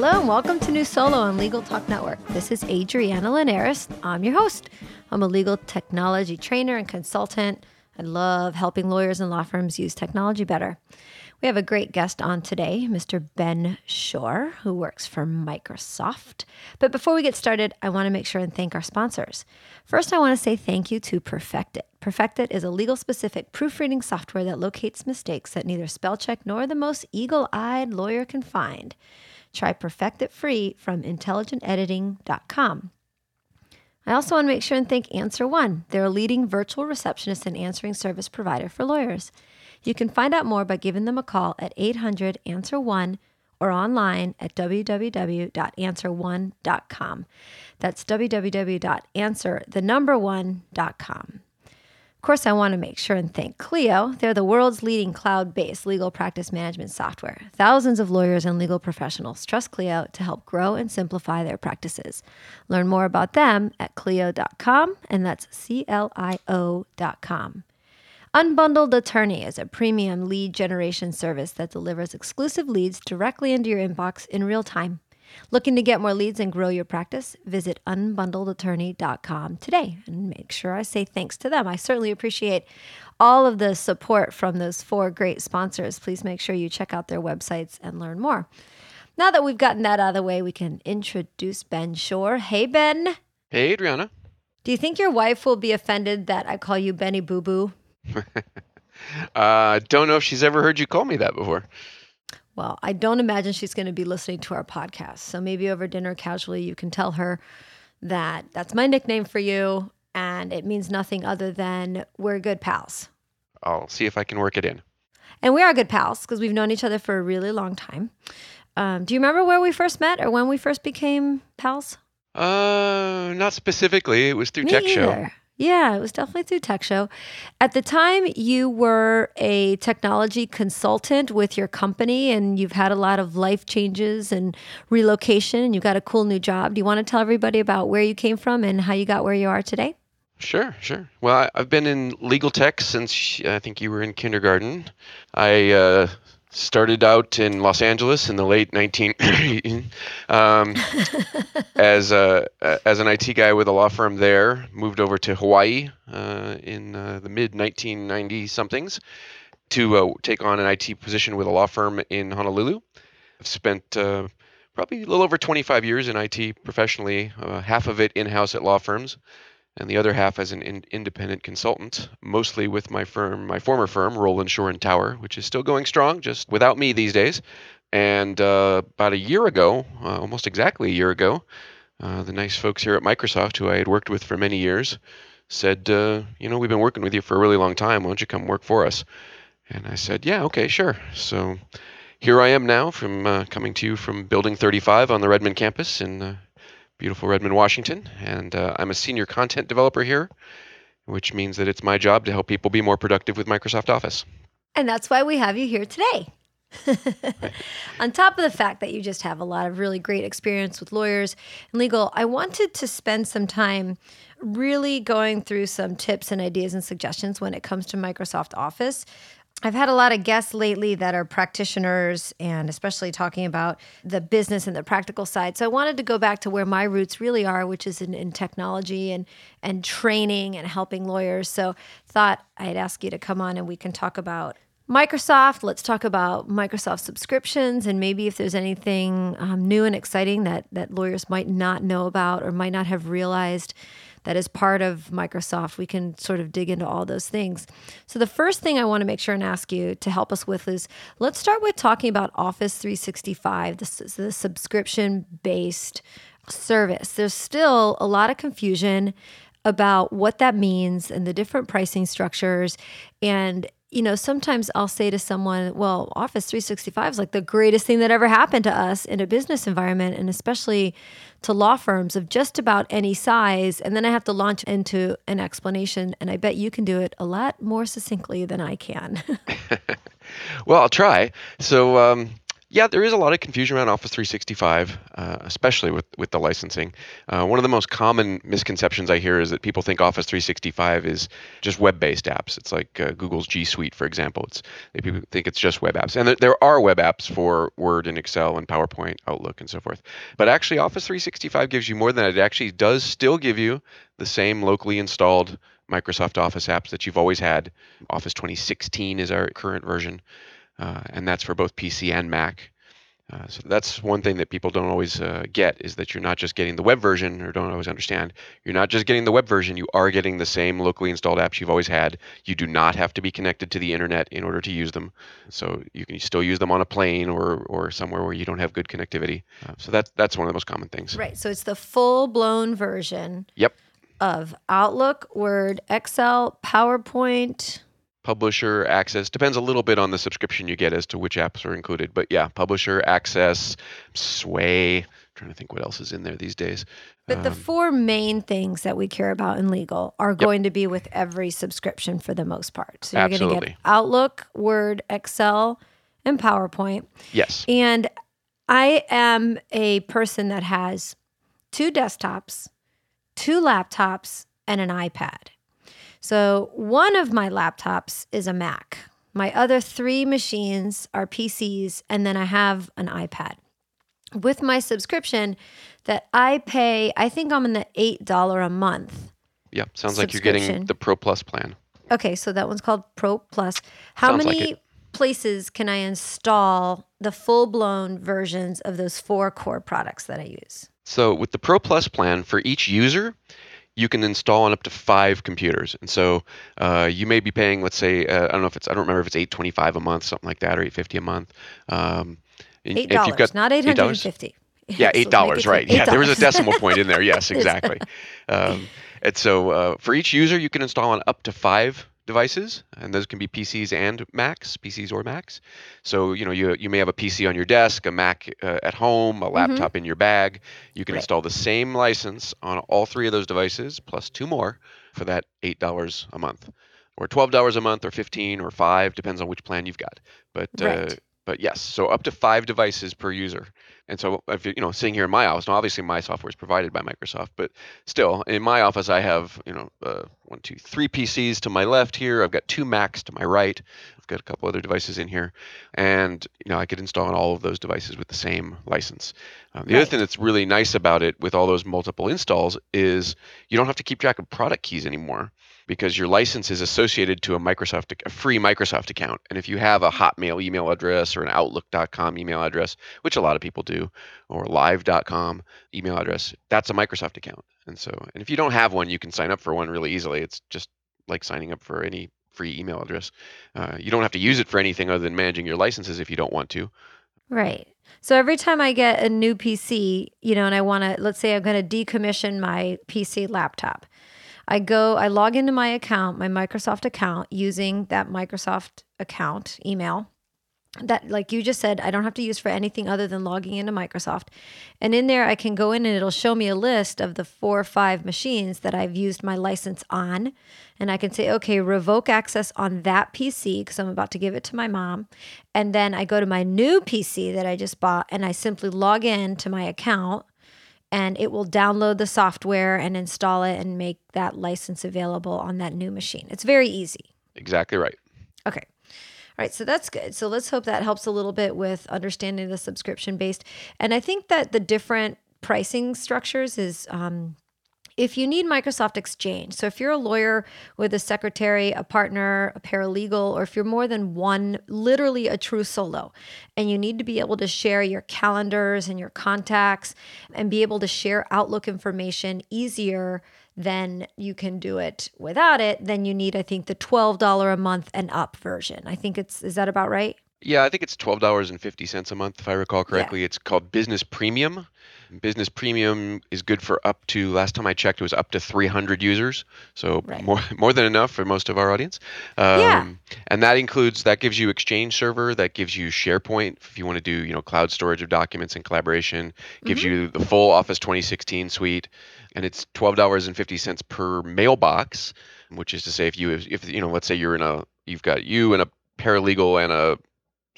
Hello and welcome to New Solo on Legal Talk Network. This is Adriana Linares. I'm your host. I'm a legal technology trainer and consultant. I love helping lawyers and law firms use technology better. We have a great guest on today, Mr. Ben Schorr, who works for Microsoft. But before we get started, I want to make sure and thank our sponsors. First, I want to say thank you to PerfectIt. PerfectIt is a legal specific proofreading software that locates mistakes that neither spell check nor the most eagle eyed lawyer can find. Try PerfectIt free from intelligentediting.com. I also want to make sure and thank Answer One. They're a leading virtual receptionist and answering service provider for lawyers. You can find out more by giving them a call at 800 Answer One or online at www.answer1.com. That's www.answer the number one.com. Of course, I want to make sure and thank Clio. They're the world's leading cloud based legal practice management software. Thousands of lawyers and legal professionals trust Clio to help grow and simplify their practices. Learn more about them at Clio.com, and that's C L I O.com. Unbundled Attorney is a premium lead generation service that delivers exclusive leads directly into your inbox in real time. Looking to get more leads and grow your practice? Visit unbundledattorney.com today and make sure I say thanks to them. I certainly appreciate all of the support from those four great sponsors. Please make sure you check out their websites and learn more. Now that we've gotten that out of the way, we can introduce Ben Schorr. Hey, Ben. Hey, Adriana. Do you think your wife will be offended that I call you Benny Boo Boo? uh, don't know if she's ever heard you call me that before. Well, I don't imagine she's going to be listening to our podcast. So maybe over dinner casually, you can tell her that that's my nickname for you and it means nothing other than we're good pals. I'll see if I can work it in. And we are good pals because we've known each other for a really long time. Um, do you remember where we first met or when we first became pals? Uh, not specifically. It was through Me Tech either. Show. Yeah, it was definitely through Tech Show. At the time, you were a technology consultant with your company, and you've had a lot of life changes and relocation, and you've got a cool new job. Do you want to tell everybody about where you came from and how you got where you are today? Sure, sure. Well, I, I've been in legal tech since I think you were in kindergarten. I uh, started out in Los Angeles in the late 19 um, as a as an IT guy with a law firm there. Moved over to Hawaii uh, in uh, the mid 1990 somethings to uh, take on an IT position with a law firm in Honolulu. I've spent uh, probably a little over 25 years in IT professionally, uh, half of it in house at law firms and the other half as an in- independent consultant, mostly with my firm, my former firm, Roland Schorr and Tower, which is still going strong, just without me these days. And uh, about a year ago, uh, almost exactly a year ago, uh, the nice folks here at Microsoft, who I had worked with for many years, said, uh, "You know, we've been working with you for a really long time. Why don't you come work for us?" And I said, "Yeah, okay, sure." So here I am now, from uh, coming to you from Building 35 on the Redmond campus in uh, beautiful Redmond, Washington, and uh, I'm a senior content developer here, which means that it's my job to help people be more productive with Microsoft Office. And that's why we have you here today. On top of the fact that you just have a lot of really great experience with lawyers and legal, I wanted to spend some time really going through some tips and ideas and suggestions when it comes to Microsoft Office. I've had a lot of guests lately that are practitioners and especially talking about the business and the practical side. So I wanted to go back to where my roots really are, which is in, in technology and and training and helping lawyers. So thought I'd ask you to come on and we can talk about Microsoft. Let's talk about Microsoft subscriptions and maybe if there's anything um, new and exciting that that lawyers might not know about or might not have realized that is part of Microsoft. We can sort of dig into all those things. So, the first thing I want to make sure and ask you to help us with is let's start with talking about Office 365. This is the subscription based service. There's still a lot of confusion about what that means and the different pricing structures. And you know, sometimes I'll say to someone, well, Office 365 is like the greatest thing that ever happened to us in a business environment, and especially to law firms of just about any size. And then I have to launch into an explanation, and I bet you can do it a lot more succinctly than I can. well, I'll try. So, um, yeah, there is a lot of confusion around Office 365, uh, especially with, with the licensing. Uh, one of the most common misconceptions I hear is that people think Office 365 is just web-based apps. It's like uh, Google's G Suite, for example. It's people think it's just web apps, and there, there are web apps for Word and Excel and PowerPoint, Outlook, and so forth. But actually, Office 365 gives you more than that. It actually does still give you the same locally installed Microsoft Office apps that you've always had. Office 2016 is our current version uh, and that's for both PC and Mac. Uh, so that's one thing that people don't always uh, get is that you're not just getting the web version or don't always understand. You're not just getting the web version. You are getting the same locally installed apps you've always had. You do not have to be connected to the internet in order to use them. So you can still use them on a plane or or somewhere where you don't have good connectivity. Uh, so that's that's one of the most common things. Right. So it's the full blown version. Yep. Of Outlook, Word, Excel, PowerPoint publisher access depends a little bit on the subscription you get as to which apps are included but yeah publisher access sway I'm trying to think what else is in there these days. But um, the four main things that we care about in legal are yep. going to be with every subscription for the most part. So you're going to get outlook word excel and powerpoint. Yes. And i am a person that has two desktops two laptops and an ipad so one of my laptops is a Mac. My other three machines are PCs, and then I have an iPad. With my subscription that I pay, I think I'm in the $8 a month. Yeah, sounds like you're getting the Pro Plus plan. Okay, so that one's called Pro Plus. How sounds many like places can I install the full blown versions of those four core products that I use? So, with the Pro Plus plan, for each user, you can install on up to five computers. And so uh, you may be paying, let's say, uh, I don't know if it's, I don't remember if it's eight twenty five a month, something like that, or eight fifty a month. Um, eight dollars, not eight hundred and fifty. Yeah, eight dollars, so right? $8. Yeah, there was a decimal point in there. Yes, exactly. um, and so uh, for each user, you can install on up to five devices, and those can be PCs and Macs, PCs or Macs. So you know you you may have a PC on your desk, a Mac uh, at home, a mm-hmm. laptop mm-hmm. in your bag. You can right. install the same license on all three of those devices plus two more for that eight dollars a month, or twelve dollars a month, or fifteen, or five, depends on which plan you've got. But uh, right. uh, but yes, so up to five devices per user. And so, if you know, sitting here in my office, now obviously my software is provided by Microsoft, but still, in my office, I have you know uh, one, two, three PCs to my left here. I've got two Macs to my right. I've got a couple other devices in here, and you know, I could install on all of those devices with the same license. Um, the right. other thing that's really nice about it, with all those multiple installs, is you don't have to keep track of product keys anymore because your license is associated to a Microsoft a free Microsoft account. And if you have a Hotmail email address or an Outlook.com email address, which a lot of people do, or Live.com email address, that's a Microsoft account. And so, and if you don't have one, you can sign up for one really easily. It's just like signing up for any free email address. Uh, you don't have to use it for anything other than managing your licenses if you don't want to. Right. So every time I get a new PC, you know, and I want to, let's say I'm going to decommission my PC laptop. I go, I log into my account, my Microsoft account, using that Microsoft account email that like you just said i don't have to use for anything other than logging into microsoft. And in there i can go in and it'll show me a list of the four or five machines that i've used my license on. And i can say okay revoke access on that pc because i'm about to give it to my mom. And then i go to my new pc that i just bought and i simply log in to my account and it will download the software and install it and make that license available on that new machine. It's very easy. Exactly right. Okay. All right, so that's good. So let's hope that helps a little bit with understanding the subscription based. And I think that the different pricing structures is um, if you need Microsoft Exchange, so if you're a lawyer with a secretary, a partner, a paralegal, or if you're more than one, literally a true solo, and you need to be able to share your calendars and your contacts and be able to share Outlook information easier than you can do it without it, then you need, I think, the $12 a month and up version. I think it's, is that about right? Yeah, I think it's twelve dollars and fifty cents a month, if I recall correctly. It's called Business Premium. Business Premium is good for up to last time I checked, it was up to three hundred users, so Right. more more than enough for most of our audience. Um, Yeah. And that includes that gives you Exchange Server, that gives you SharePoint if you want to do you know cloud storage of documents and collaboration. Gives Mm-hmm. you the full Office 2016 suite, and it's twelve dollars and fifty cents per mailbox, which is to say if you if you know let's say you're in a you've got you and a paralegal and a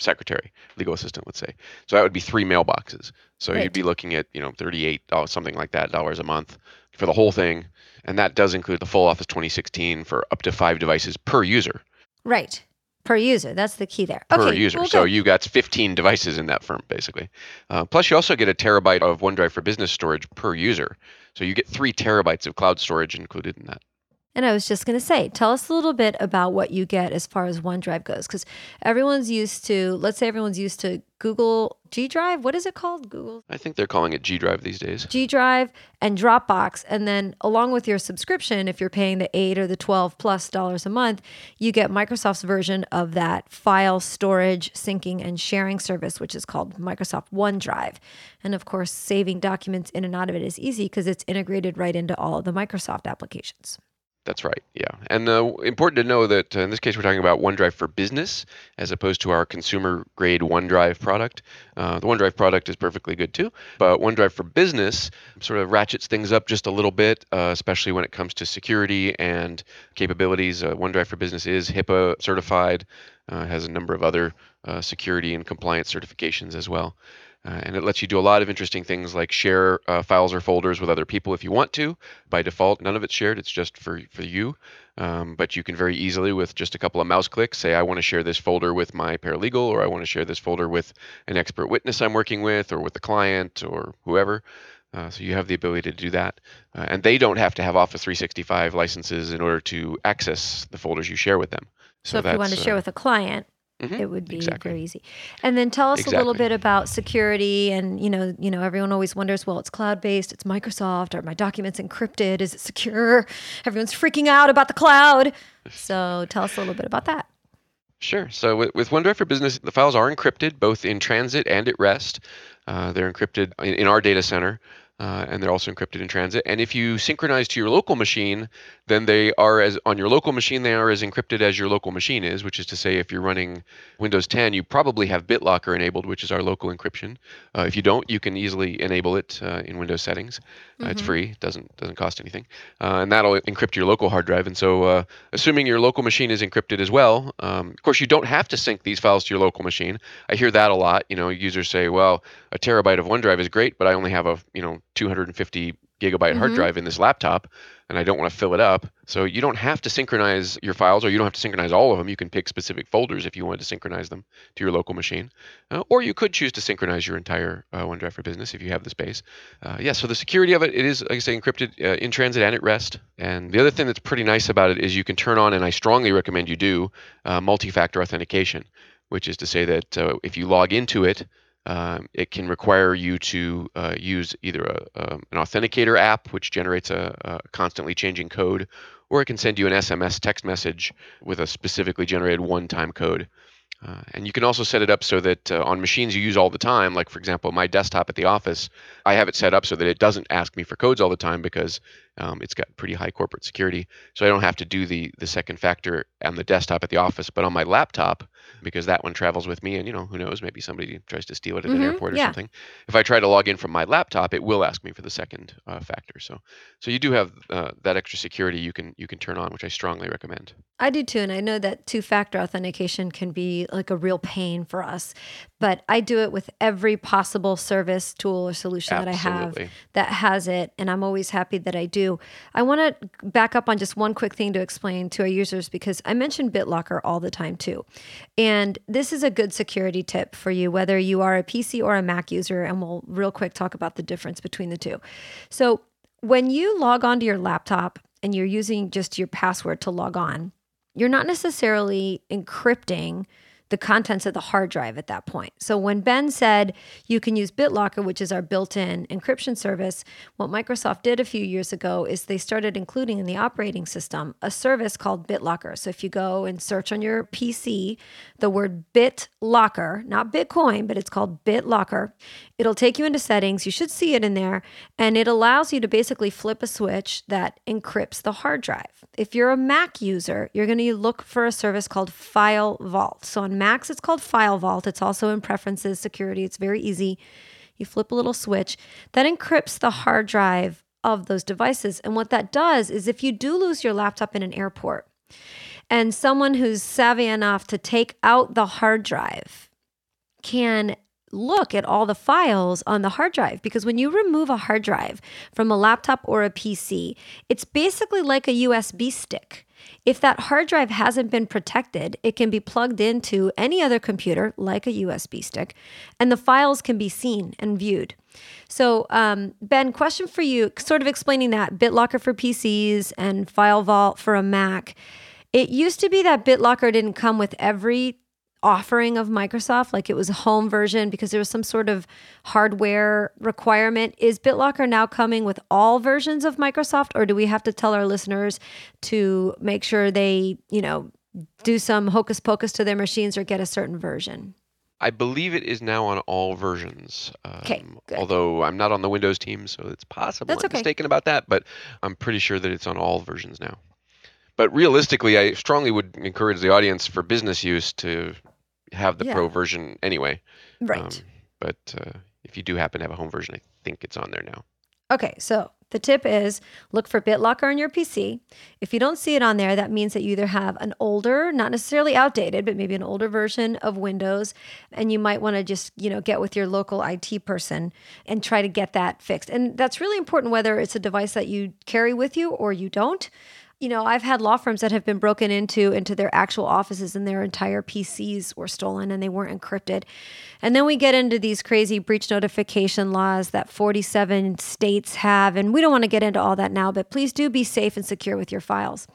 secretary, legal assistant, let's say. So that would be three mailboxes. So Right. you'd be looking at, you know, thirty-eight dollars, something like that, dollars a month for the whole thing. And that does include the full Office 2016 for up to five devices per user. Right. Per user. That's the key there. Per okay. user. well, so you got 15 devices in that firm, basically. Uh, plus, you also get a terabyte of OneDrive for Business storage per user. So you get three terabytes of cloud storage included in that. And I was just going to say, tell us a little bit about what you get as far as OneDrive goes. Because everyone's used to, let's say everyone's used to Google G Drive. What is it called? Google I think they're calling it G Drive these days. G Drive and Dropbox. And then along with your subscription, if you're paying the eight or the 12 plus dollars a month, you get Microsoft's version of that file storage, syncing, and sharing service, which is called Microsoft OneDrive. And of course, saving documents in and out of it is easy because it's integrated right into all of the Microsoft applications. That's right. Yeah. And uh, important to know that uh, in this case, we're talking about OneDrive for business as opposed to our consumer grade OneDrive product. Uh, the OneDrive product is perfectly good too, but OneDrive for business sort of ratchets things up just a little bit, uh, especially when it comes to security and capabilities. Uh, OneDrive for business is HIPAA certified, uh, has a number of other security and compliance certifications as well. Uh, and it lets you do a lot of interesting things like share uh, files or folders with other people if you want to. By default, none of it's shared; it's just for for you. Um, but you can very easily, with just a couple of mouse clicks, say, "I want to share this folder with my paralegal," or "I want to share this folder with an expert witness I'm working with," or with the client, or whoever. Uh, so you have the ability to do that, uh, and they don't have to have Office 365 licenses in order to access the folders you share with them. So, if you want to share uh, with a client, mhm, it would be exactly. very easy. And then tell us a little bit about security. And you know, you know, everyone always wonders, well, it's cloud based, it's Microsoft, are my documents encrypted? Is it secure? Everyone's freaking out about the cloud. So tell us a little bit about that. Sure. So with, with OneDrive for Business, the files are encrypted both in transit and at rest. Uh, they're encrypted in, in our data center, uh, and they're also encrypted in transit. And if you synchronize to your local machine, then they are as on your local machine they are as encrypted as your local machine is. Which is to say, if you're running Windows 10, you probably have BitLocker enabled, which is our local encryption. Uh, if you don't, you can easily enable it uh, in Windows settings. Uh, It's free; doesn't doesn't cost anything, uh, and that'll encrypt your local hard drive. And so, uh, assuming your local machine is encrypted as well, um, of course, you don't have to sync these files to your local machine. I hear that a lot. You know, users say, "Well, a terabyte of OneDrive is great, but I only have a you know 250 gigabyte hard Mhm. drive in this laptop, and I don't want to fill it up." So you don't have to synchronize your files, or you don't have to synchronize all of them. You can pick specific folders if you wanted to synchronize them to your local machine, uh, or you could choose to synchronize your entire uh, OneDrive for Business if you have the space. Uh, yeah, so the security of it, it is, like I say, encrypted uh, in transit and at rest. And the other thing that's pretty nice about it is you can turn on, and I strongly recommend you do, uh, multi-factor authentication, which is to say that uh, if you log into it, um, it can require you to uh, use either a, um, an authenticator app, which generates a, a constantly changing code, or it can send you an SMS text message with a specifically generated one-time code. Uh, and you can also set it up so that uh, on machines you use all the time, like for example, my desktop at the office, I have it set up so that it doesn't ask me for codes all the time because um, it's got pretty high corporate security. So I don't have to do the the second factor on the desktop at the office, but on my laptop, because that one travels with me, and you know who knows, maybe somebody tries to steal it at an Mhm, airport or yeah. something. If I try to log in from my laptop, it will ask me for the second uh, factor. So so you do have uh, that extra security you can you can turn on, which I strongly recommend. I do too. And I know that two factor authentication can be like a real pain for us, but I do it with every possible service, tool, or solution that I have that has it. And I'm always happy that I do. I want to back up on just one quick thing to explain to our users because I mention BitLocker all the time too. And this is a good security tip for you, whether you are a PC or a Mac user. And we'll real quick talk about the difference between the two. So when you log onto your laptop and you're using just your password to log on, you're not necessarily encrypting the contents of the hard drive at that point. So when Ben said you can use BitLocker, which is our built-in encryption service, what Microsoft did a few years ago is they started including in the operating system a service called BitLocker. So if you go and search on your PC the word BitLocker, not Bitcoin, but it's called BitLocker, it'll take you into settings. You should see it in there, and it allows you to basically flip a switch that encrypts the hard drive. If you're a Mac user, you're going to look for a service called FileVault. So on Macs, it's called FileVault. It's also in Preferences, Security. It's very easy. You flip a little switch that encrypts the hard drive of those devices. And what that does is if you do lose your laptop in an airport and someone who's savvy enough to take out the hard drive can look at all the files on the hard drive because when you remove a hard drive from a laptop or a PC, it's basically like a USB stick. If that hard drive hasn't been protected, it can be plugged into any other computer, like a USB stick, and the files can be seen and viewed. So, um, Ben, question for you, sort of explaining that BitLocker for PCs and FileVault for a Mac. It used to be that BitLocker didn't come with every offering of Microsoft, like it was a home version because there was some sort of hardware requirement. Is BitLocker now coming with all versions of Microsoft, or do we have to tell our listeners to make sure they, you know, do some hocus pocus to their machines or get a certain version? I believe it is now on all versions. Okay, Um, good. although I'm not on the Windows team, so it's possible That's I'm okay. mistaken about that, but I'm pretty sure that it's on all versions now. But realistically, I strongly would encourage the audience for business use to have the Yeah. pro version anyway. Right. Um, but uh, if you do happen to have a home version, I think it's on there now. Okay, so the tip is look for BitLocker on your PC. If you don't see it on there, that means that you either have an older, not necessarily outdated, but maybe an older version of Windows, and you might want to just, you know, get with your local IT person and try to get that fixed. And that's really important whether it's a device that you carry with you or you don't. You know, I've had law firms that have been broken into into their actual offices and their entire PCs were stolen and they weren't encrypted. And then we get into these crazy breach notification laws that 47 states have and we don't want to get into all that now, but please do be safe and secure with your files.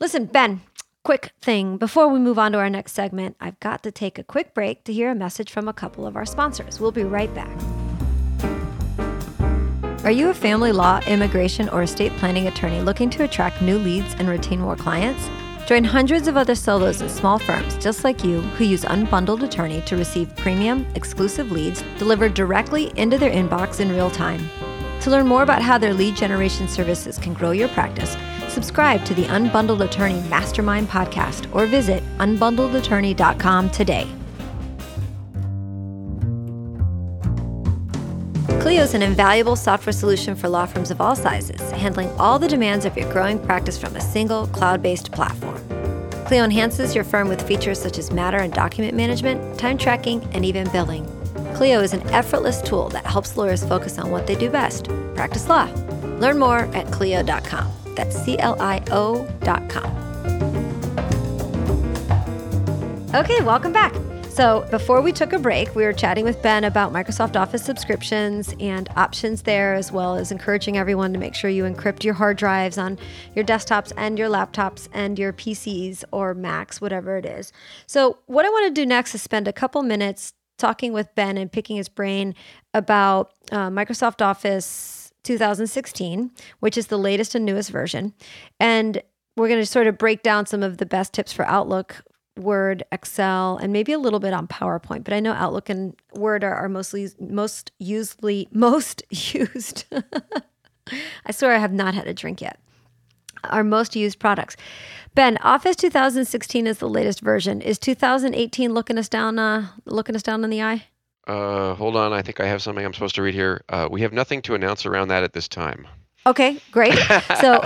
Listen, Ben, quick thing before we move on to our next segment, I've got to take a quick break to hear a message from a couple of our sponsors. We'll be right back. Are you a family law, immigration, or estate planning attorney looking to attract new leads and retain more clients? Join hundreds of other solos and small firms just like you who use Unbundled Attorney to receive premium, exclusive leads delivered directly into their inbox in real time. To learn more about how their lead generation services can grow your practice, subscribe to the Unbundled Attorney Mastermind podcast or visit unbundledattorney.com today. Clio is an invaluable software solution for law firms of all sizes, handling all the demands of your growing practice from a single cloud based platform. Clio enhances your firm with features such as matter and document management, time tracking, and even billing. Clio is an effortless tool that helps lawyers focus on what they do best practice law. Learn more at Clio.com. That's C L I O.com. Okay, welcome back. So, before we took a break, we were chatting with Ben about Microsoft Office subscriptions and options there, as well as encouraging everyone to make sure you encrypt your hard drives on your desktops and your laptops and your PCs or Macs, whatever it is. So, what I want to do next is spend a couple minutes talking with Ben and picking his brain about uh, Microsoft Office 2016, which is the latest and newest version. And we're going to sort of break down some of the best tips for Outlook, Word, Excel, and maybe a little bit on PowerPoint. But I know Outlook and Word are, are mostly most usually most used. I swear I have not had a drink yet. Our most used products. Ben, Office 2016 is the latest version. Is 2018 looking us down uh, looking us down in the eye? Uh, hold on, I think I have something I'm supposed to read here. Uh, we have nothing to announce around that at this time. Okay, great. So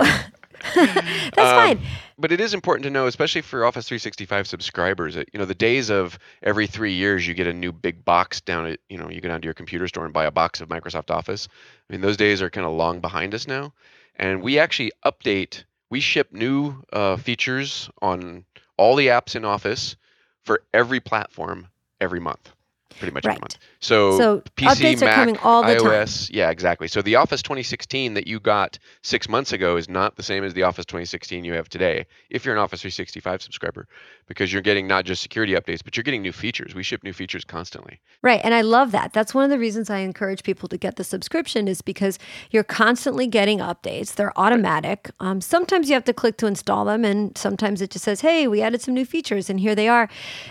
that's Um, fine. But it is important to know, especially for Office 365 subscribers, that you know the days of every three years you get a new big box down at you know you go down to your computer store and buy a box of Microsoft Office. I mean those days are kind of long behind us now, and we actually update. We ship new uh, features on all the apps in Office for every platform every month. Pretty much Right. every month. So, So PC, updates are Mac, coming all the time. iOS, yeah, exactly. So the Office 2016 that you got six months ago is not the same as the Office 2016 you have today. If you're an Office 365 subscriber, because you're getting not just security updates, but you're getting new features. We ship new features constantly. Right. And I love that. That's one of the reasons I encourage people to get the subscription is because you're constantly getting updates. They're automatic. Um, sometimes you have to click to install them, and sometimes it just says, hey, we added some new features, and here they are.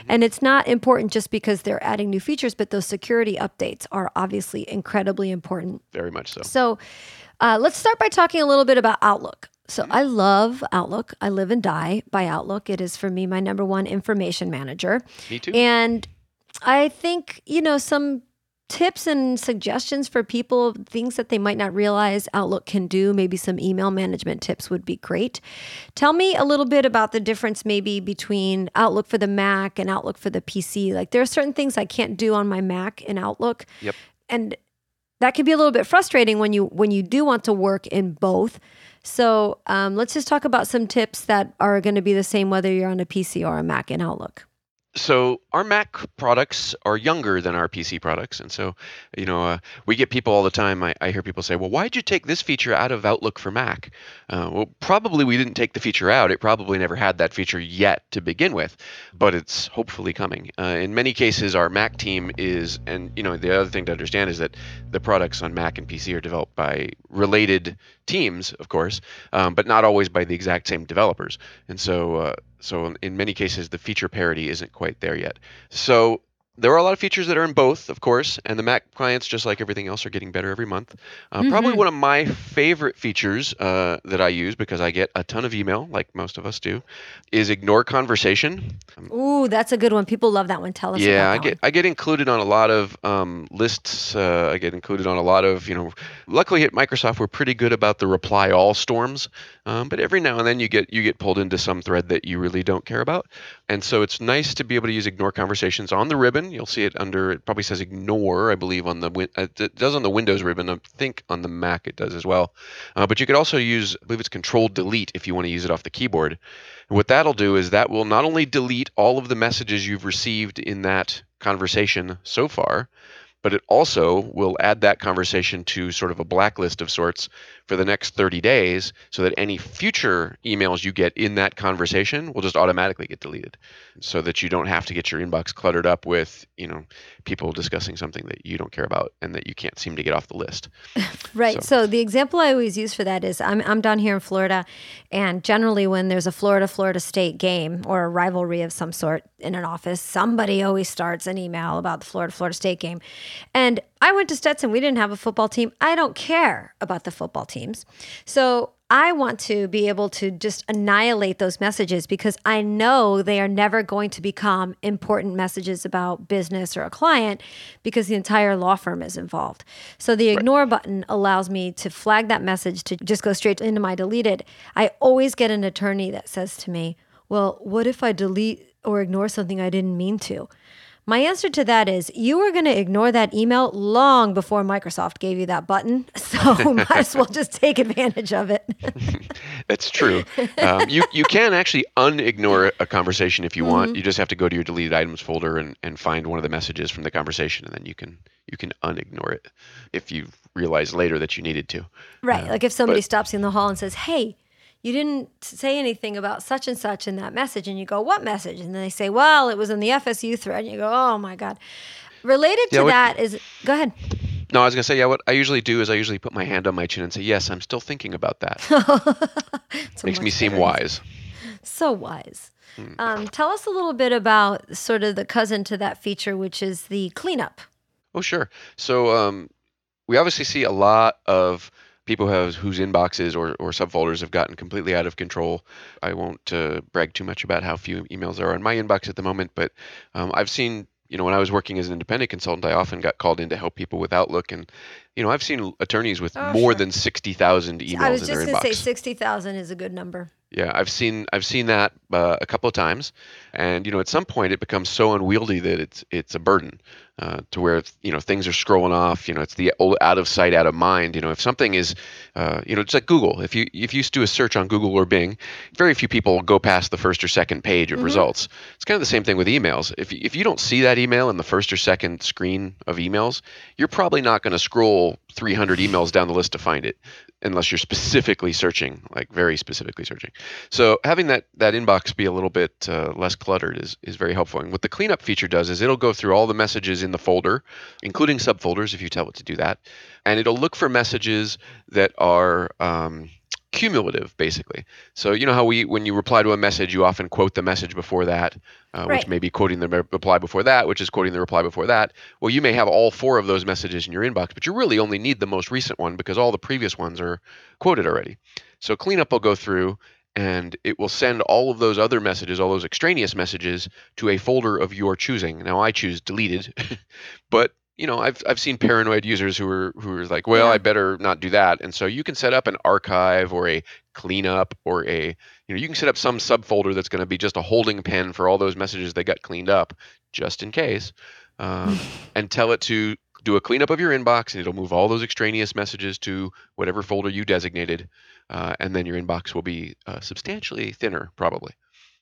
And it's not important just because they're adding new features, but those security updates are obviously incredibly important. Very much so. So uh, let's start by talking a little bit about Outlook. So I love Outlook. I live and die by Outlook. It is for me my number one information manager. Me too. And I think, you know, some tips and suggestions for people, things that they might not realize Outlook can do, maybe some email management tips would be great. Tell me a little bit about the difference maybe between Outlook for the Mac and Outlook for the PC. Like there are certain things I can't do on my Mac in Outlook. Yep. And that can be a little bit frustrating when you when you do want to work in both. So um, let's just talk about some tips that are going to be the same whether you're on a PC or a Mac in Outlook. So our Mac products are younger than our PC products, and so you know uh, we get people all the time. I, I hear people say, "Well, why did you take this feature out of Outlook for Mac?" Uh, well, probably we didn't take the feature out. It probably never had that feature yet to begin with, but it's hopefully coming. Uh, in many cases, our Mac team is, and you know the other thing to understand is that the products on Mac and PC are developed by related teams, of course, um, but not always by the exact same developers. And so, uh, so in many cases, the feature parity isn't quite there yet. So there are a lot of features that are in both, of course, and the Mac clients, just like everything else, are getting better every month. Uh, Probably Mhm. one of my favorite features uh, that I use because I get a ton of email, like most of us do, is ignore conversation. Ooh, that's a good one. People love that one. Tell us Yeah, I get I get included on a lot of um, lists. Uh, I get included on a lot of you know. Luckily at Microsoft, we're pretty good about the reply all storms. Um, but every now and then you get you get pulled into some thread that you really don't care about, and so it's nice to be able to use ignore conversations on the ribbon. You'll see it under it probably says ignore, I believe on the uh, it does on the Windows ribbon. I think on the Mac it does as well. Uh, but you could also use I believe it's Control Delete if you want to use it off the keyboard. And what that'll do is that will not only delete all of the messages you've received in that conversation so far, but it also will add that conversation to sort of a blacklist of sorts for the next 30 days so that any future emails you get in that conversation will just automatically get deleted so that you don't have to get your inbox cluttered up with, you know, people discussing something that you don't care about and that you can't seem to get off the list. Right. So. the example I always use for that is I'm I'm down here in Florida, and generally when there's a Florida Florida State game or a rivalry of some sort in an office, somebody always starts an email about the Florida Florida State game, and I went to Stetson. We didn't have a football team. I don't care about the football teams, so. I want to be able to just annihilate those messages because I know they are never going to become important messages about business or a client because the entire law firm is involved. So the ignore button allows me to flag that message to just go straight into my deleted. I always get an attorney that says to me, Well, what if I delete or ignore something I didn't mean to? My answer to that is you were going to ignore that email long before Microsoft gave you that button. So might as well just take advantage of it. That's true. Um, you you can actually unignore a conversation if you Mm-hmm. want. You just have to go to your deleted items folder and, and find one of the messages from the conversation, and then you can you can unignore it if you realize later that you needed to. Right. Like if somebody but- stops you in the hall and says, Hey, you didn't say anything about such and such in that message. And you go, What message? And then they say, Well, it was in the FSU thread. And you go, Oh my God. Related to what- that is, go ahead. No, I was gonna say yeah. What I usually do is I usually put my hand on my chin and say yes, I'm still thinking about that. Makes me seem wise. So wise. Hmm. Um, tell us a little bit about sort of the cousin to that feature, which is the cleanup. Oh, sure. So um, we obviously see a lot of people have, whose inboxes or, or subfolders have gotten completely out of control. I won't uh, brag too much about how few emails there are in my inbox at the moment, but um, I've seen, you know, when I was working as an independent consultant, I often got called in to help people with Outlook. And, you know, I've seen attorneys with Oh, more sure. than 60,000 emails I was just going to say 60,000 is a good number. Yeah, I've seen I've seen that uh, a couple of times, and you know at some point it becomes so unwieldy that it's it's a burden. uh, to where you know things are scrolling off. You know, it's the old out of sight, out of mind. You know, if something is, uh, you know, it's like Google. If you if you do a search on Google or Bing, very few people go past the first or second page of mm-hmm. results. It's kind of the same thing with emails. If if you don't see that email in the first or second screen of emails, you're probably not going to scroll 300 emails down the list to find it unless you're specifically searching, like very specifically searching. So having that that inbox be a little bit uh, less cluttered is is very helpful. And what the cleanup feature does is it'll go through all the messages in the folder, including subfolders if you tell it to do that, and it'll look for messages that are um, cumulative basically. So you know how we when you reply to a message you often quote the message before that uh, right. which may be quoting the reply before that which is quoting the reply before that. Well you may have all four of those messages in your inbox but you really only need the most recent one because all the previous ones are quoted already. So cleanup will go through and it will send all of those other messages all those extraneous messages to a folder of your choosing. Now i choose deleted but you know, I've I've seen paranoid users who are who are like, well, yeah. I better not do that. And so you can set up an archive or a cleanup or a you know you can set up some subfolder that's going to be just a holding pen for all those messages that got cleaned up, just in case, um, and tell it to do a cleanup of your inbox, and it'll move all those extraneous messages to whatever folder you designated, uh, and then your inbox will be uh, substantially thinner, probably.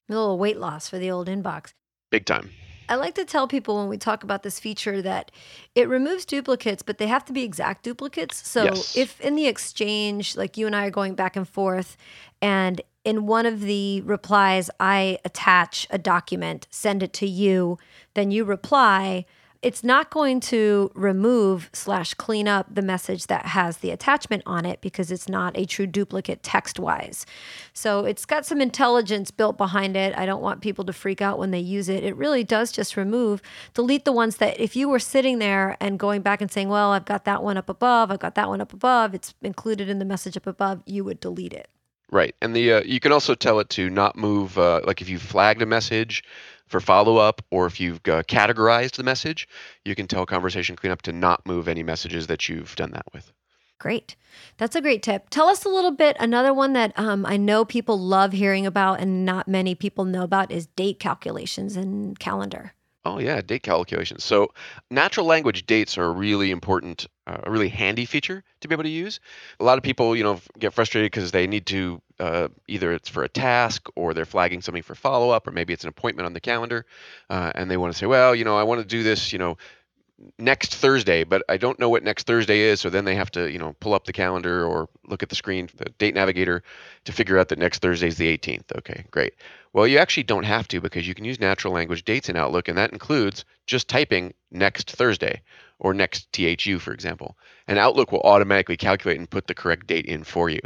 A little weight loss for the old inbox. Big time. I like to tell people when we talk about this feature that it removes duplicates, but they have to be exact duplicates. So yes. if in the exchange, like you and I are going back and forth, and in one of the replies, I attach a document, send it to you, then you reply it's not going to remove slash clean up the message that has the attachment on it because it's not a true duplicate text wise. So it's got some intelligence built behind it. I don't want people to freak out when they use it. It really does just remove, delete the ones that if you were sitting there and going back and saying, well, I've got that one up above, I've got that one up above, it's included in the message up above, you would delete it. Right, and the uh, you can also tell it to not move. Uh, like if you flagged a message, for follow up, or if you've uh, categorized the message, you can tell Conversation Cleanup to not move any messages that you've done that with. Great. That's a great tip. Tell us a little bit. Another one that um, I know people love hearing about and not many people know about is date calculations and calendar. Oh yeah, date calculations. So natural language dates are a really important, a really handy feature to be able to use. A lot of people, you know, get frustrated because they need to uh, either it's for a task or they're flagging something for follow up, or maybe it's an appointment on the calendar, uh, and they want to say, well, you know, I want to do this, you know, next Thursday, but I don't know what next Thursday is. So then they have to, you know, pull up the calendar or look at the screen, the date navigator, to figure out that next Thursday is the 18th. Okay, great. Well, you actually don't have to because you can use natural language dates in Outlook, and that includes just typing next Thursday or next THU, for example. And Outlook will automatically calculate and put the correct date in for you.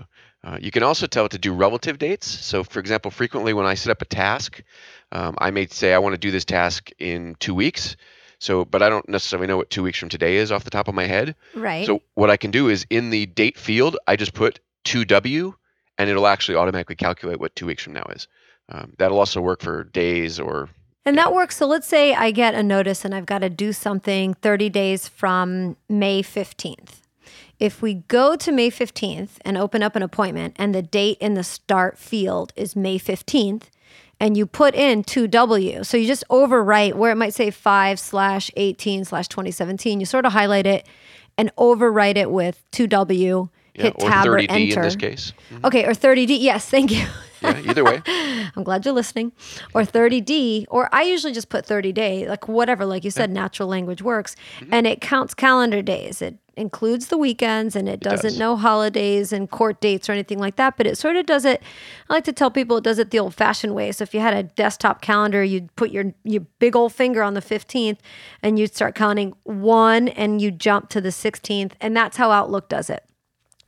Uh, you can also tell it to do relative dates. So, for example, frequently when I set up a task, um, I may say I want to do this task in two weeks. So, but I don't necessarily know what two weeks from today is off the top of my head. Right. So, what I can do is in the date field, I just put 2W and it'll actually automatically calculate what two weeks from now is. Um, that'll also work for days or. And that works. So let's say I get a notice and I've got to do something 30 days from May 15th. If we go to May 15th and open up an appointment and the date in the start field is May 15th, and you put in 2W. So you just overwrite where it might say 5 slash 18 slash 2017. You sort of highlight it and overwrite it with 2W. Yeah, hit tab or, 30D or enter. in this case. Mm-hmm. Okay, or 30D. Yes, thank you. Yeah, either way. I'm glad you're listening. Or 30D, or I usually just put 30 day, like whatever, like you said, natural language works. Mm-hmm. And it counts calendar days. It includes the weekends and it doesn't does. know holidays and court dates or anything like that. But it sort of does it. I like to tell people it does it the old fashioned way. So if you had a desktop calendar, you'd put your, your big old finger on the 15th and you'd start counting one and you jump to the 16th. And that's how Outlook does it.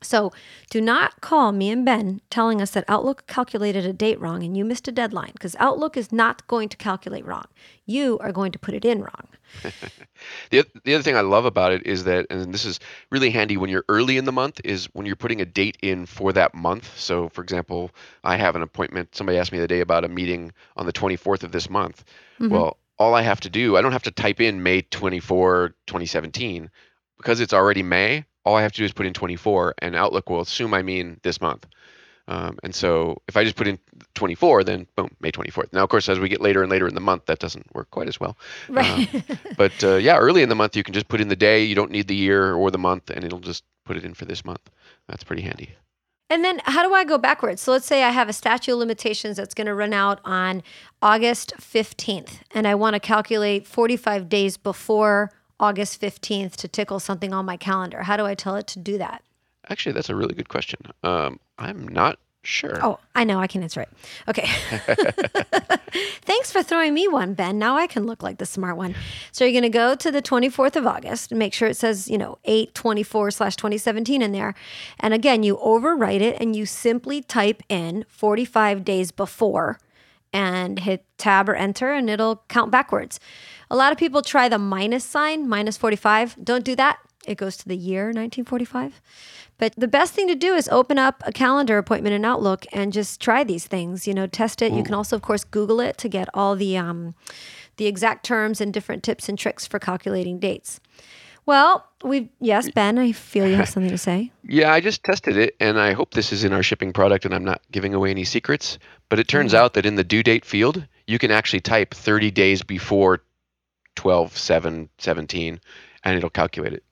So do not call me and Ben telling us that Outlook calculated a date wrong and you missed a deadline because Outlook is not going to calculate wrong. You are going to put it in wrong. the, the other thing I love about it is that, and this is really handy when you're early in the month, is when you're putting a date in for that month. So, for example, I have an appointment. Somebody asked me the day about a meeting on the 24th of this month. Mm-hmm. Well, all I have to do, I don't have to type in May 24, 2017, because it's already May all I have to do is put in 24, and Outlook will assume I mean this month. Um, and so if I just put in 24, then boom, May 24th. Now, of course, as we get later and later in the month, that doesn't work quite as well. Right. Uh, but uh, yeah, early in the month, you can just put in the day. You don't need the year or the month, and it'll just put it in for this month. That's pretty handy. And then how do I go backwards? So let's say I have a statute of limitations that's going to run out on August 15th, and I want to calculate 45 days before August 15th to tickle something on my calendar. How do I tell it to do that? Actually, that's a really good question. Um, I'm not sure. Oh, I know. I can answer it. Okay. Thanks for throwing me one, Ben. Now I can look like the smart one. So you're going to go to the 24th of August and make sure it says, you know, 824 slash 2017 in there. And again, you overwrite it and you simply type in 45 days before and hit tab or enter and it'll count backwards. A lot of people try the minus sign, minus 45. Don't do that. It goes to the year 1945. But the best thing to do is open up a calendar appointment in Outlook and just try these things. You know, test it. You can also, of course, Google it to get all the um, the exact terms and different tips and tricks for calculating dates. Well, we yes, Ben, I feel you have something to say. Yeah, I just tested it, and I hope this is in our shipping product and I'm not giving away any secrets. But it turns mm-hmm. out that in the due date field, you can actually type 30 days before 12, 7, 17, and it'll calculate it.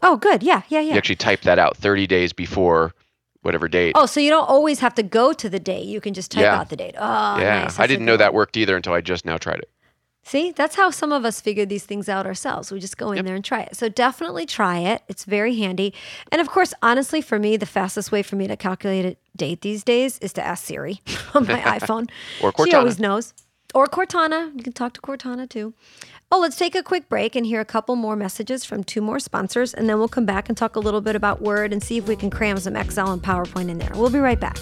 Oh, good. Yeah, yeah, yeah You actually type that out 30 days before whatever date. Oh, so you don't always have to go to the date. You can just type Yeah. out the date. Oh, yeah, nice. I didn't know that worked either until I just now tried it. See, that's how some of us figure these things out ourselves. We just go in there and try it. So definitely try it. It's very handy. And of course, honestly, for me, the fastest way for me to calculate a date these days is to ask Siri on my iPhone. Or She Cortana. always knows. Or Cortana. You can talk to Cortana too. Oh, let's take a quick break and hear a couple more messages from two more sponsors, and then we'll come back and talk a little bit about Word and see if we can cram some Excel and PowerPoint in there. We'll be right back.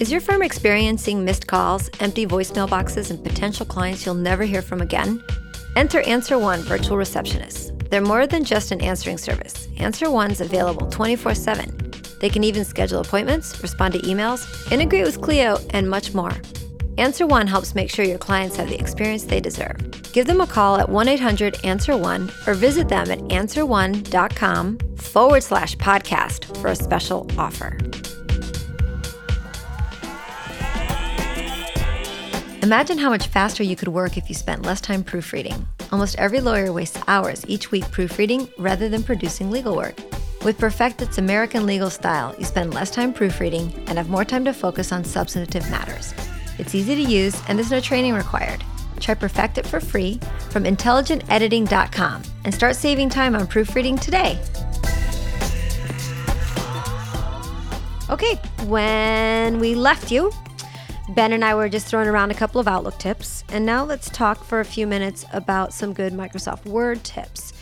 Is your firm experiencing missed calls, empty voicemail boxes, and potential clients you'll never hear from again? Enter Answer One Virtual Receptionists. They're more than just an answering service. Answer One's available 24 7. They can even schedule appointments, respond to emails, integrate with Clio, and much more. Answer One helps make sure your clients have the experience they deserve. Give them a call at 1 800 Answer One or visit them at answerone.com forward slash podcast for a special offer. Imagine how much faster you could work if you spent less time proofreading. Almost every lawyer wastes hours each week proofreading rather than producing legal work. With PerfectIt's American legal style, you spend less time proofreading and have more time to focus on substantive matters. It's easy to use and there's no training required. Try Perfectit for free from intelligentediting.com and start saving time on proofreading today. Okay, when we left you, Ben and I were just throwing around a couple of Outlook tips, and now let's talk for a few minutes about some good Microsoft Word tips.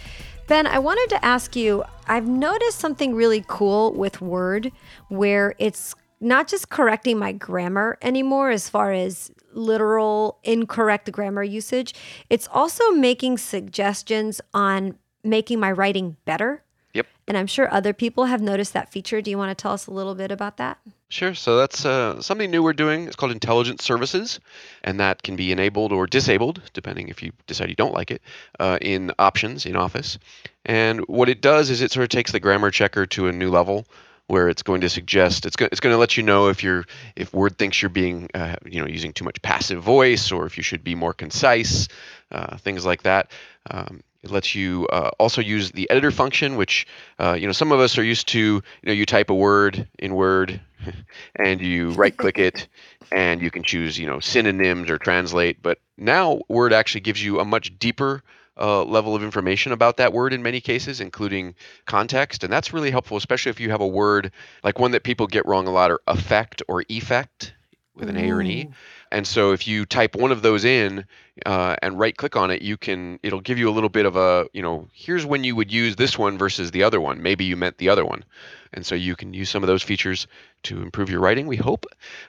Ben, I wanted to ask you I've noticed something really cool with Word where it's not just correcting my grammar anymore as far as literal incorrect grammar usage, it's also making suggestions on making my writing better. Yep. And I'm sure other people have noticed that feature. Do you want to tell us a little bit about that? Sure. So that's uh, something new we're doing. It's called Intelligent Services, and that can be enabled or disabled, depending if you decide you don't like it, uh, in options in Office. And what it does is it sort of takes the grammar checker to a new level where it's going to suggest it's going it's going to let you know if you're if Word thinks you're being uh, you know using too much passive voice or if you should be more concise, uh, things like that. Um, it lets you uh, also use the editor function, which uh, you know some of us are used to. You know, you type a word in Word, and you right-click it, and you can choose you know synonyms or translate. But now Word actually gives you a much deeper uh, level of information about that word in many cases, including context, and that's really helpful, especially if you have a word like one that people get wrong a lot, or effect or effect with an A or an E. And so if you type one of those in uh, and right click on it, you can it'll give you a little bit of a you know here's when you would use this one versus the other one. Maybe you meant the other one, and so you can use some of those features to improve your writing. We hope.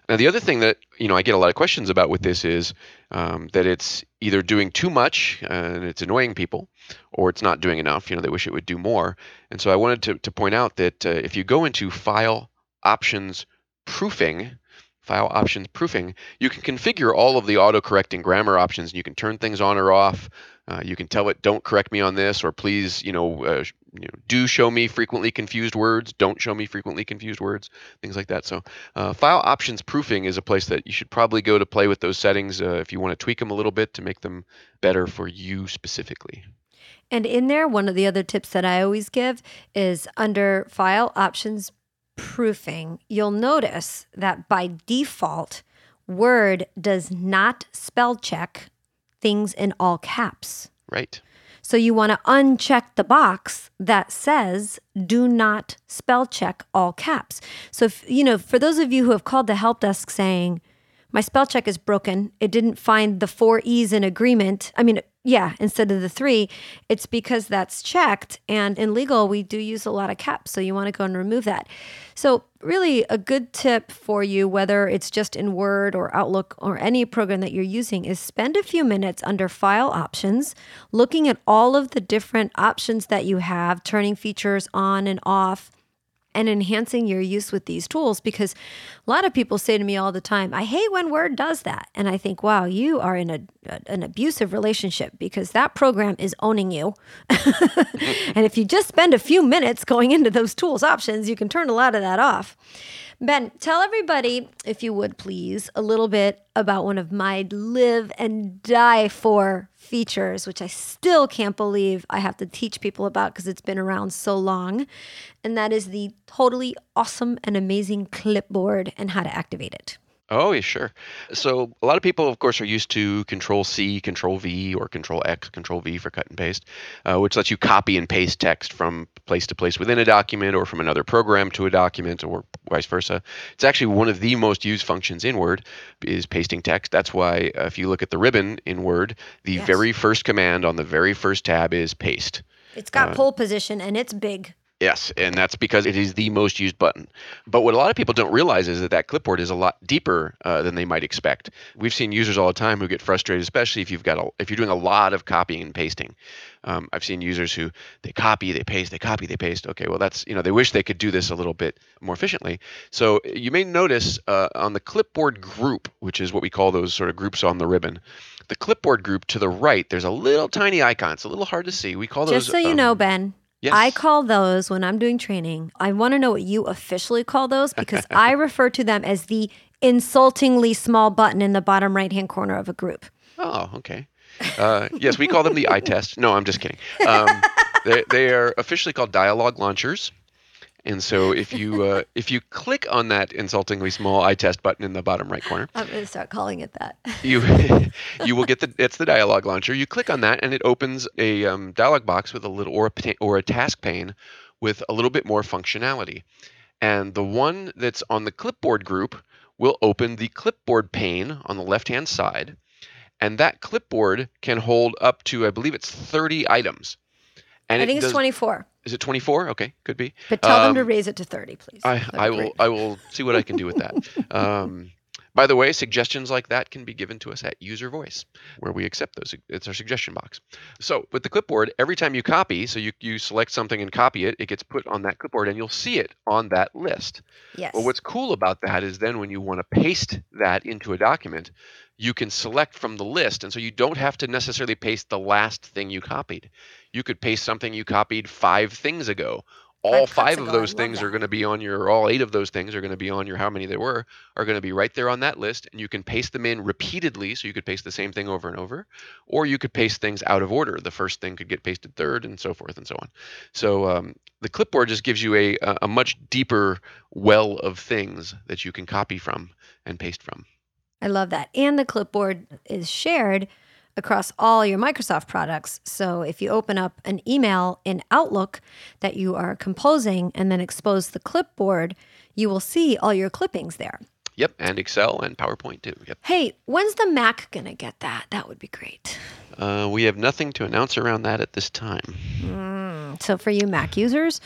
Now the other thing that you know I get a lot of questions about with this is um, that it's either doing too much and it's annoying people, or it's not doing enough. You know they wish it would do more. And so I wanted to to point out that uh, if you go into File Options Proofing file options proofing, you can configure all of the auto-correcting grammar options. You can turn things on or off. Uh, you can tell it, "Don't correct me on this," or "Please, you know, uh, you know, do show me frequently confused words, don't show me frequently confused words, things like that. So, uh, file options proofing is a place that you should probably go to play with those settings uh, if you want to tweak them a little bit to make them better for you specifically. And in there, one of the other tips that I always give is under file options proofing, you'll notice that by default, Word does not spell check things in all caps. Right. So you want to uncheck the box that says do not spell check all caps. So if, you know, for those of you who have called the help desk saying my spell check is broken, it didn't find the four E's in agreement. I mean, yeah, instead of the three, it's because that's checked. And in legal, we do use a lot of caps. So you want to go and remove that. So, really, a good tip for you, whether it's just in Word or Outlook or any program that you're using, is spend a few minutes under File Options, looking at all of the different options that you have, turning features on and off and enhancing your use with these tools because a lot of people say to me all the time, I hate when Word does that. And I think, wow, you are in a, an abusive relationship because that program is owning you. and if you just spend a few minutes going into those tools options, you can turn a lot of that off. Ben, tell everybody, if you would please, a little bit about one of my live and die for features, which I still can't believe I have to teach people about because it's been around so long. And that is the totally awesome and amazing clipboard and how to activate it. Oh, yeah, sure. So a lot of people, of course, are used to Control C, Control V, or Control X, Control V for cut and paste, uh, which lets you copy and paste text from place to place within a document or from another program to a document or vice versa. It's actually one of the most used functions in Word is pasting text. That's why uh, if you look at the ribbon in Word, the yes. very first command on the very first tab is paste. It's got uh, pole position and it's big. Yes, and that's because it is the most used button. But what a lot of people don't realize is that that clipboard is a lot deeper uh, than they might expect. We've seen users all the time who get frustrated, especially if you've got a, if you're doing a lot of copying and pasting. Um, I've seen users who they copy, they paste, they copy, they paste. Okay, well that's you know they wish they could do this a little bit more efficiently. So you may notice uh, on the clipboard group, which is what we call those sort of groups on the ribbon, the clipboard group to the right, there's a little tiny icon. It's a little hard to see. We call those. Just so you um, know, Ben, Yes. I call those when I'm doing training. I want to know what you officially call those because I refer to them as the insultingly small button in the bottom right hand corner of a group. Oh, okay. Uh, yes, we call them the eye test. No, I'm just kidding. Um, they, they are officially called dialogue launchers. And so if you uh, if you click on that insultingly small eye test button in the bottom right corner, I'm going to start calling it that. you you will get the it's the dialog launcher. You click on that and it opens a um, dialog box with a little or a or a task pane with a little bit more functionality. And the one that's on the clipboard group will open the clipboard pane on the left hand side. And that clipboard can hold up to I believe it's 30 items. And I think it it's does, 24. Is it 24? Okay, could be. But tell um, them to um, raise it to 30, please. I, I will I will see what I can do with that. um, by the way, suggestions like that can be given to us at user voice, where we accept those. It's our suggestion box. So with the clipboard, every time you copy, so you, you select something and copy it, it gets put on that clipboard and you'll see it on that list. Yes. Well, what's cool about that is then when you want to paste that into a document, you can select from the list. And so you don't have to necessarily paste the last thing you copied. You could paste something you copied five things ago all five, of those things are going to be on your all eight of those things are going to be on your how many there were are going to be right there on that list and you can paste them in repeatedly so you could paste the same thing over and over or you could paste things out of order. The first thing could get pasted third and so forth and so on. So um, the clipboard just gives you a, a much deeper well of things that you can copy from and paste from. I love that. And the clipboard is shared across all your Microsoft products. So if you open up an email in Outlook that you are composing and then expose the clipboard, you will see all your clippings there. Yep, and Excel and PowerPoint too. Yep. Hey, when's the Mac going to get that? That would be great. Uh, we have nothing to announce around that at this time. Mm, so for you Mac users,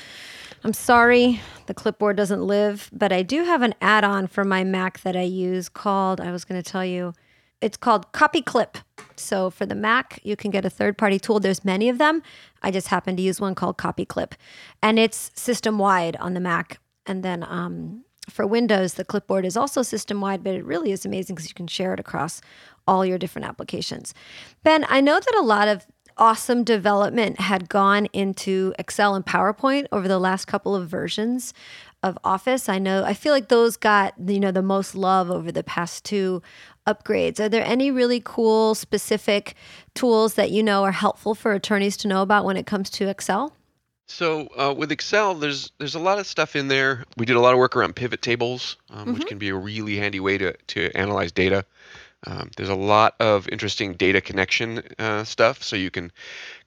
I'm sorry the clipboard doesn't live, but I do have an add on for my Mac that I use called, I was going to tell you, it's called Copy Clip. So for the Mac, you can get a third party tool. There's many of them. I just happen to use one called Copy Clip, and it's system wide on the Mac. And then um, for Windows, the clipboard is also system wide, but it really is amazing because you can share it across all your different applications. Ben, I know that a lot of awesome development had gone into Excel and PowerPoint over the last couple of versions of Office. I know I feel like those got you know the most love over the past two upgrades. Are there any really cool specific tools that you know are helpful for attorneys to know about when it comes to Excel? So uh, with Excel, there's there's a lot of stuff in there. We did a lot of work around pivot tables, um, mm-hmm. which can be a really handy way to to analyze data. Um, there's a lot of interesting data connection uh, stuff, so you can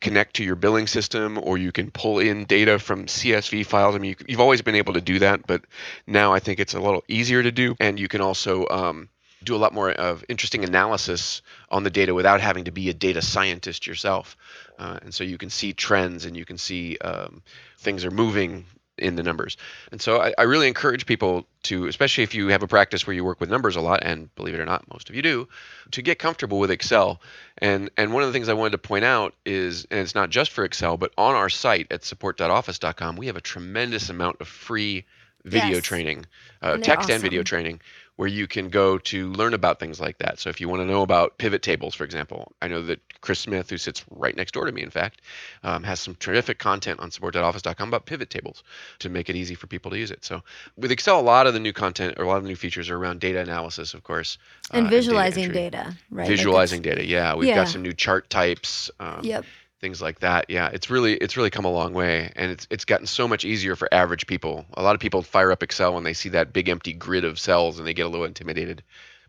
connect to your billing system, or you can pull in data from CSV files. I mean, you, have always been able to do that, but now I think it's a little easier to do, and you can also um, do a lot more of interesting analysis on the data without having to be a data scientist yourself. Uh, and so you can see trends and you can see um, things are moving in the numbers. And so I, I, really encourage people to, especially if you have a practice where you work with numbers a lot, and believe it or not, most of you do, to get comfortable with Excel. And and one of the things I wanted to point out is, and it's not just for Excel, but on our site at support.office.com, we have a tremendous amount of free video yes. training, uh, text awesome. and video training where you can go to learn about things like that. So if you want to know about pivot tables, for example, I know that Chris Smith, who sits right next door to me, in fact, um, has some terrific content on support.office.com about pivot tables to make it easy for people to use it. So with Excel, a lot of the new content or a lot of the new features are around data analysis, of course, and uh, visualizing and data, data, right? Visualizing like data, yeah. We've yeah. got some new chart types. Um, yep things like that. Yeah, it's really it's really come a long way, and it's it's gotten so much easier for average people. A lot of people fire up Excel when they see that big empty grid of cells and they get a little intimidated,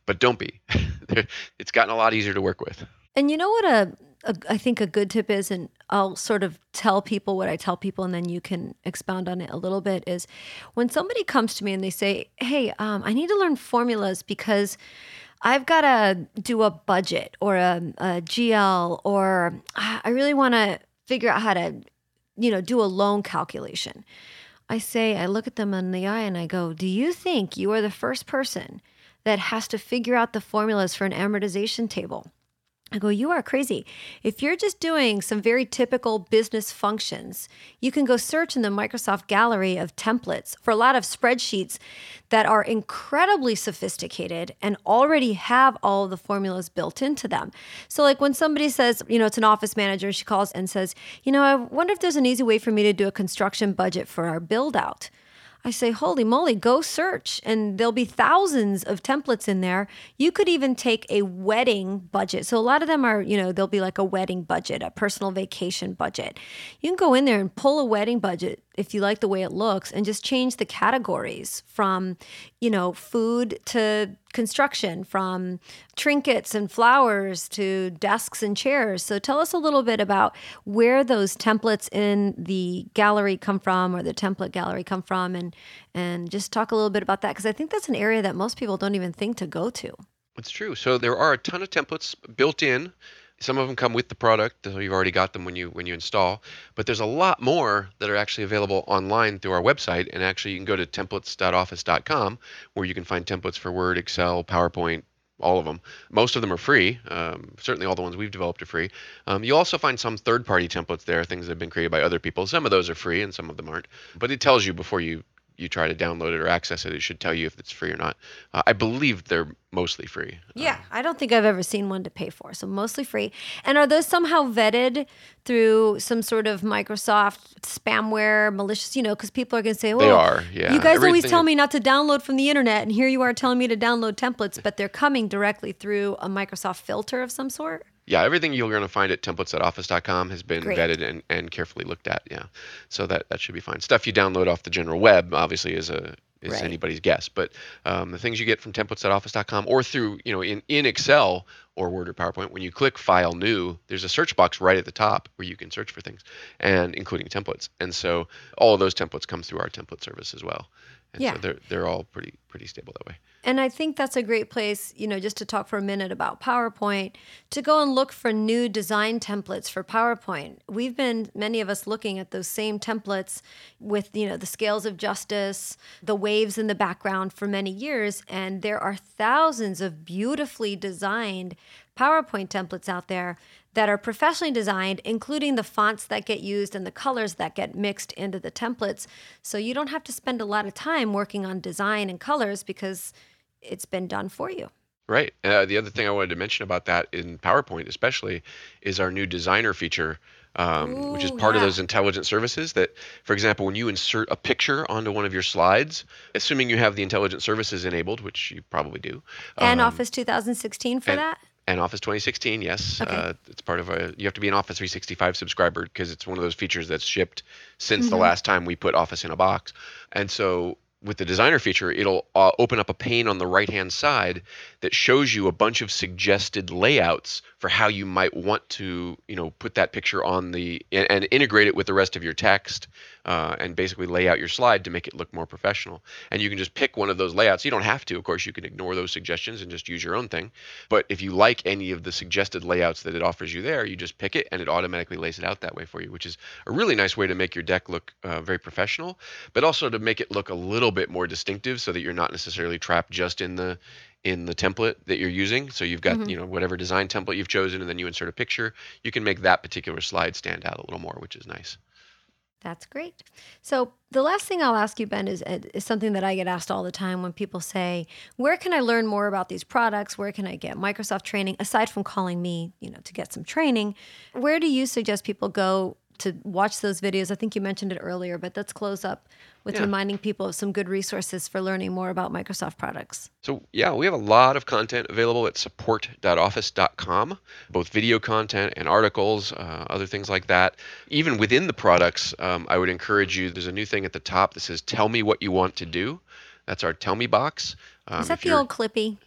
but don't be. it's gotten a lot easier to work with. And you know what a, a I think a good tip is, and I'll sort of tell people what I tell people, and then you can expound on it a little bit. Is when somebody comes to me and they say, "Hey, um, I need to learn formulas because." I've got to do a budget or a, a GL, or I really want to figure out how to, you know, do a loan calculation. I say, I look at them in the eye and I go, Do you think you are the first person that has to figure out the formulas for an amortization table? I go, you are crazy. If you're just doing some very typical business functions, you can go search in the Microsoft gallery of templates for a lot of spreadsheets that are incredibly sophisticated and already have all the formulas built into them. So, like when somebody says, you know, it's an office manager, she calls and says, you know, I wonder if there's an easy way for me to do a construction budget for our build out. I say, holy moly, go search. And there'll be thousands of templates in there. You could even take a wedding budget. So a lot of them are, you know, there'll be like a wedding budget, a personal vacation budget. You can go in there and pull a wedding budget if you like the way it looks and just change the categories from, you know, food to construction, from trinkets and flowers to desks and chairs. So tell us a little bit about where those templates in the gallery come from or the template gallery come from and and just talk a little bit about that because I think that's an area that most people don't even think to go to. It's true. So there are a ton of templates built in some of them come with the product, so you've already got them when you when you install. But there's a lot more that are actually available online through our website, and actually you can go to templates.office.com where you can find templates for Word, Excel, PowerPoint, all of them. Most of them are free. Um, certainly, all the ones we've developed are free. Um, you'll also find some third-party templates there, things that have been created by other people. Some of those are free, and some of them aren't. But it tells you before you you try to download it or access it, it should tell you if it's free or not. Uh, I believe they're mostly free. Yeah, uh, I don't think I've ever seen one to pay for, so mostly free. And are those somehow vetted through some sort of Microsoft spamware, malicious? You know, because people are going to say, "Well, they are." Yeah, you guys Everything always tell me not to download from the internet, and here you are telling me to download templates, but they're coming directly through a Microsoft filter of some sort yeah, everything you're going to find at templates.office.com has been Great. vetted and, and carefully looked at. Yeah, so that that should be fine. Stuff you download off the general web obviously is a is right. anybody's guess, but um, the things you get from templates.office.com or through you know in in Excel or Word or PowerPoint, when you click File New, there's a search box right at the top where you can search for things, and including templates. And so all of those templates come through our template service as well. And yeah. so they're they're all pretty pretty stable that way. And I think that's a great place, you know, just to talk for a minute about PowerPoint, to go and look for new design templates for PowerPoint. We've been many of us looking at those same templates with, you know, the scales of justice, the waves in the background for many years, and there are thousands of beautifully designed PowerPoint templates out there that are professionally designed, including the fonts that get used and the colors that get mixed into the templates. So you don't have to spend a lot of time working on design and colors because it's been done for you. Right. Uh, the other thing I wanted to mention about that in PowerPoint, especially, is our new designer feature, um, which is Ooh, part of those intelligent services. That, for example, when you insert a picture onto one of your slides, assuming you have the intelligent services enabled, which you probably do, And um, Office 2016 for and- that? And Office 2016, yes, Okay. uh, it's part of a. You have to be an Office 365 subscriber because it's one of those features that's shipped since the Mhm. last time we put Office in a box. And so with the designer feature, it'll uh, open up a pane on the right hand side that shows you a bunch of suggested layouts for how you might want to, you know, put that picture on the and, and integrate it with the rest of your text, uh, and basically lay out your slide to make it look more professional. And you can just pick one of those layouts. You don't have to, of course. You can ignore those suggestions and just use your own thing. But if you like any of the suggested layouts that it offers you there, you just pick it and it automatically lays it out that way for you, which is a really nice way to make your deck look uh, very professional, but also to make it look a little bit more distinctive so that you're not necessarily trapped just in the in the template that you're using. So you've got, Mhm. you know, whatever design template you've chosen and then you insert a picture, you can make that particular slide stand out a little more, which is nice. That's great. So the last thing I'll ask you, Ben, is, uh, is something that I get asked all the time when people say, "Where can I learn more about these products? Where can I get Microsoft training?" Aside from calling me, you know, to get some training, where do you suggest people go to watch those videos? I think you mentioned it earlier, but let's close up with Yeah. reminding people of some good resources for learning more about Microsoft products. So yeah, we have a lot of content available at support.office.com, both video content and articles, uh, other things like that. Even within the products, um, I would encourage you. There's a new thing at the top that says "Tell me what you want to do." That's our "Tell me" box. Um, is that the old Clippy?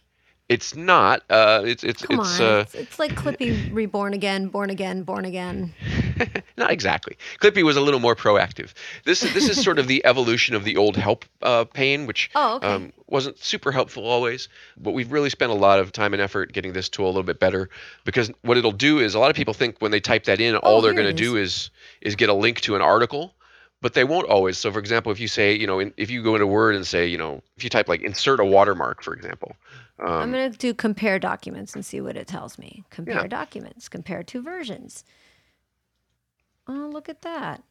It's not. Uh, it's it's Come it's on, uh, it's, it's like Clippy reborn again, born again, born again. not exactly. Clippy was a little more proactive. This is this is sort of the evolution of the old help uh, pane, which Oh, okay. um, wasn't super helpful always. But we've really spent a lot of time and effort getting this tool a little bit better because what it'll do is a lot of people think when they type that in, all Oh, they're going to do is is get a link to an article. But they won't always. So, for example, if you say, you know, in, if you go into Word and say, you know, if you type like insert a watermark, for example, um, I'm going to do compare documents and see what it tells me. Compare Yeah. documents, compare two versions. Oh, look at that.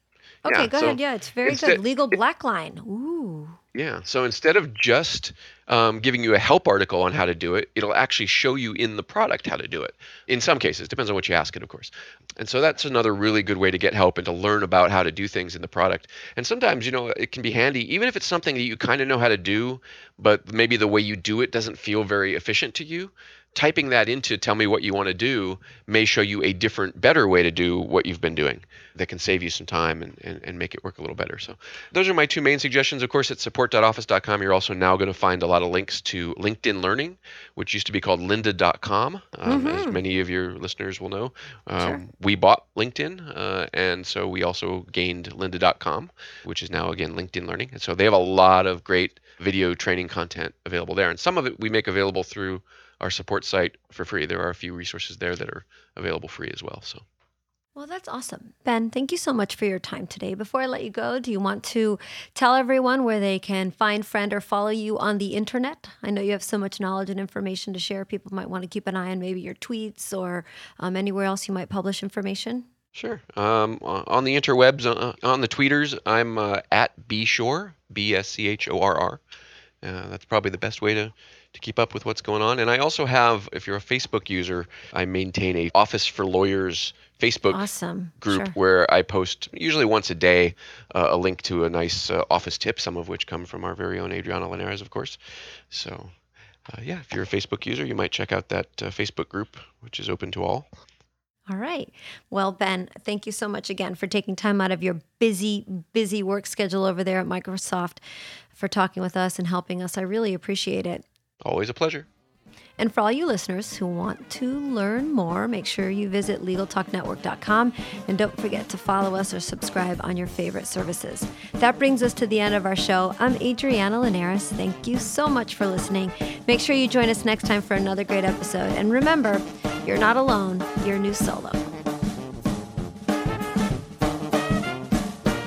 Yeah, Okay, go so ahead. Yeah, it's very instead- good. Legal black line. Ooh. Yeah. So instead of just um, giving you a help article on how to do it, it'll actually show you in the product how to do it. In some cases, depends on what you ask it, of course. And so that's another really good way to get help and to learn about how to do things in the product. And sometimes, you know, it can be handy, even if it's something that you kind of know how to do, but maybe the way you do it doesn't feel very efficient to you. Typing that into tell me what you want to do may show you a different, better way to do what you've been doing that can save you some time and, and, and make it work a little better. So those are my two main suggestions. Of course, at support.office.com, you're also now going to find a lot of links to LinkedIn Learning, which used to be called lynda.com, um, as Mhm. many of your listeners will know. Um, Sure. We bought LinkedIn, uh, and so we also gained lynda.com, which is now, again, LinkedIn Learning. And so they have a lot of great video training content available there. And some of it we make available through our support site for free. There are a few resources there that are available free as well. So Well, that's awesome. Ben, thank you so much for your time today. Before I let you go, do you want to tell everyone where they can find, friend, or follow you on the internet? I know you have so much knowledge and information to share. People might want to keep an eye on maybe your tweets or um, anywhere else you might publish information. Sure. Um, uh, on the interwebs, uh, on the tweeters, I'm uh, at bschorr, B S C H O R R. Uh, that's probably the best way to, to keep up with what's going on. And I also have, if you're a Facebook user, I maintain a Office for Lawyers Facebook Awesome. group Sure. where I post usually once a day uh, a link to a nice uh, office tip, some of which come from our very own Adriana Linares, of course. So, uh, yeah, if you're a Facebook user, you might check out that uh, Facebook group, which is open to all. All right. Well, Ben, thank you so much again for taking time out of your busy, busy work schedule over there at Microsoft for talking with us and helping us. I really appreciate it. Always a pleasure. And for all you listeners who want to learn more, make sure you visit LegalTalkNetwork.com and don't forget to follow us or subscribe on your favorite services. That brings us to the end of our show. I'm Adriana Linares. Thank you so much for listening. Make sure you join us next time for another great episode. And remember, you're not alone, you're new solo.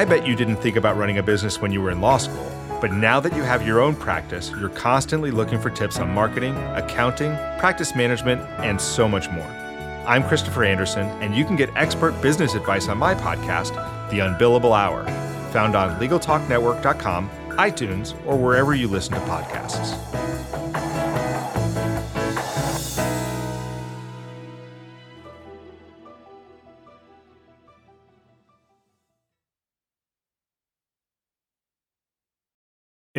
I bet you didn't think about running a business when you were in law school, but now that you have your own practice, you're constantly looking for tips on marketing, accounting, practice management, and so much more. I'm Christopher Anderson, and you can get expert business advice on my podcast, The Unbillable Hour, found on LegalTalkNetwork.com, iTunes, or wherever you listen to podcasts.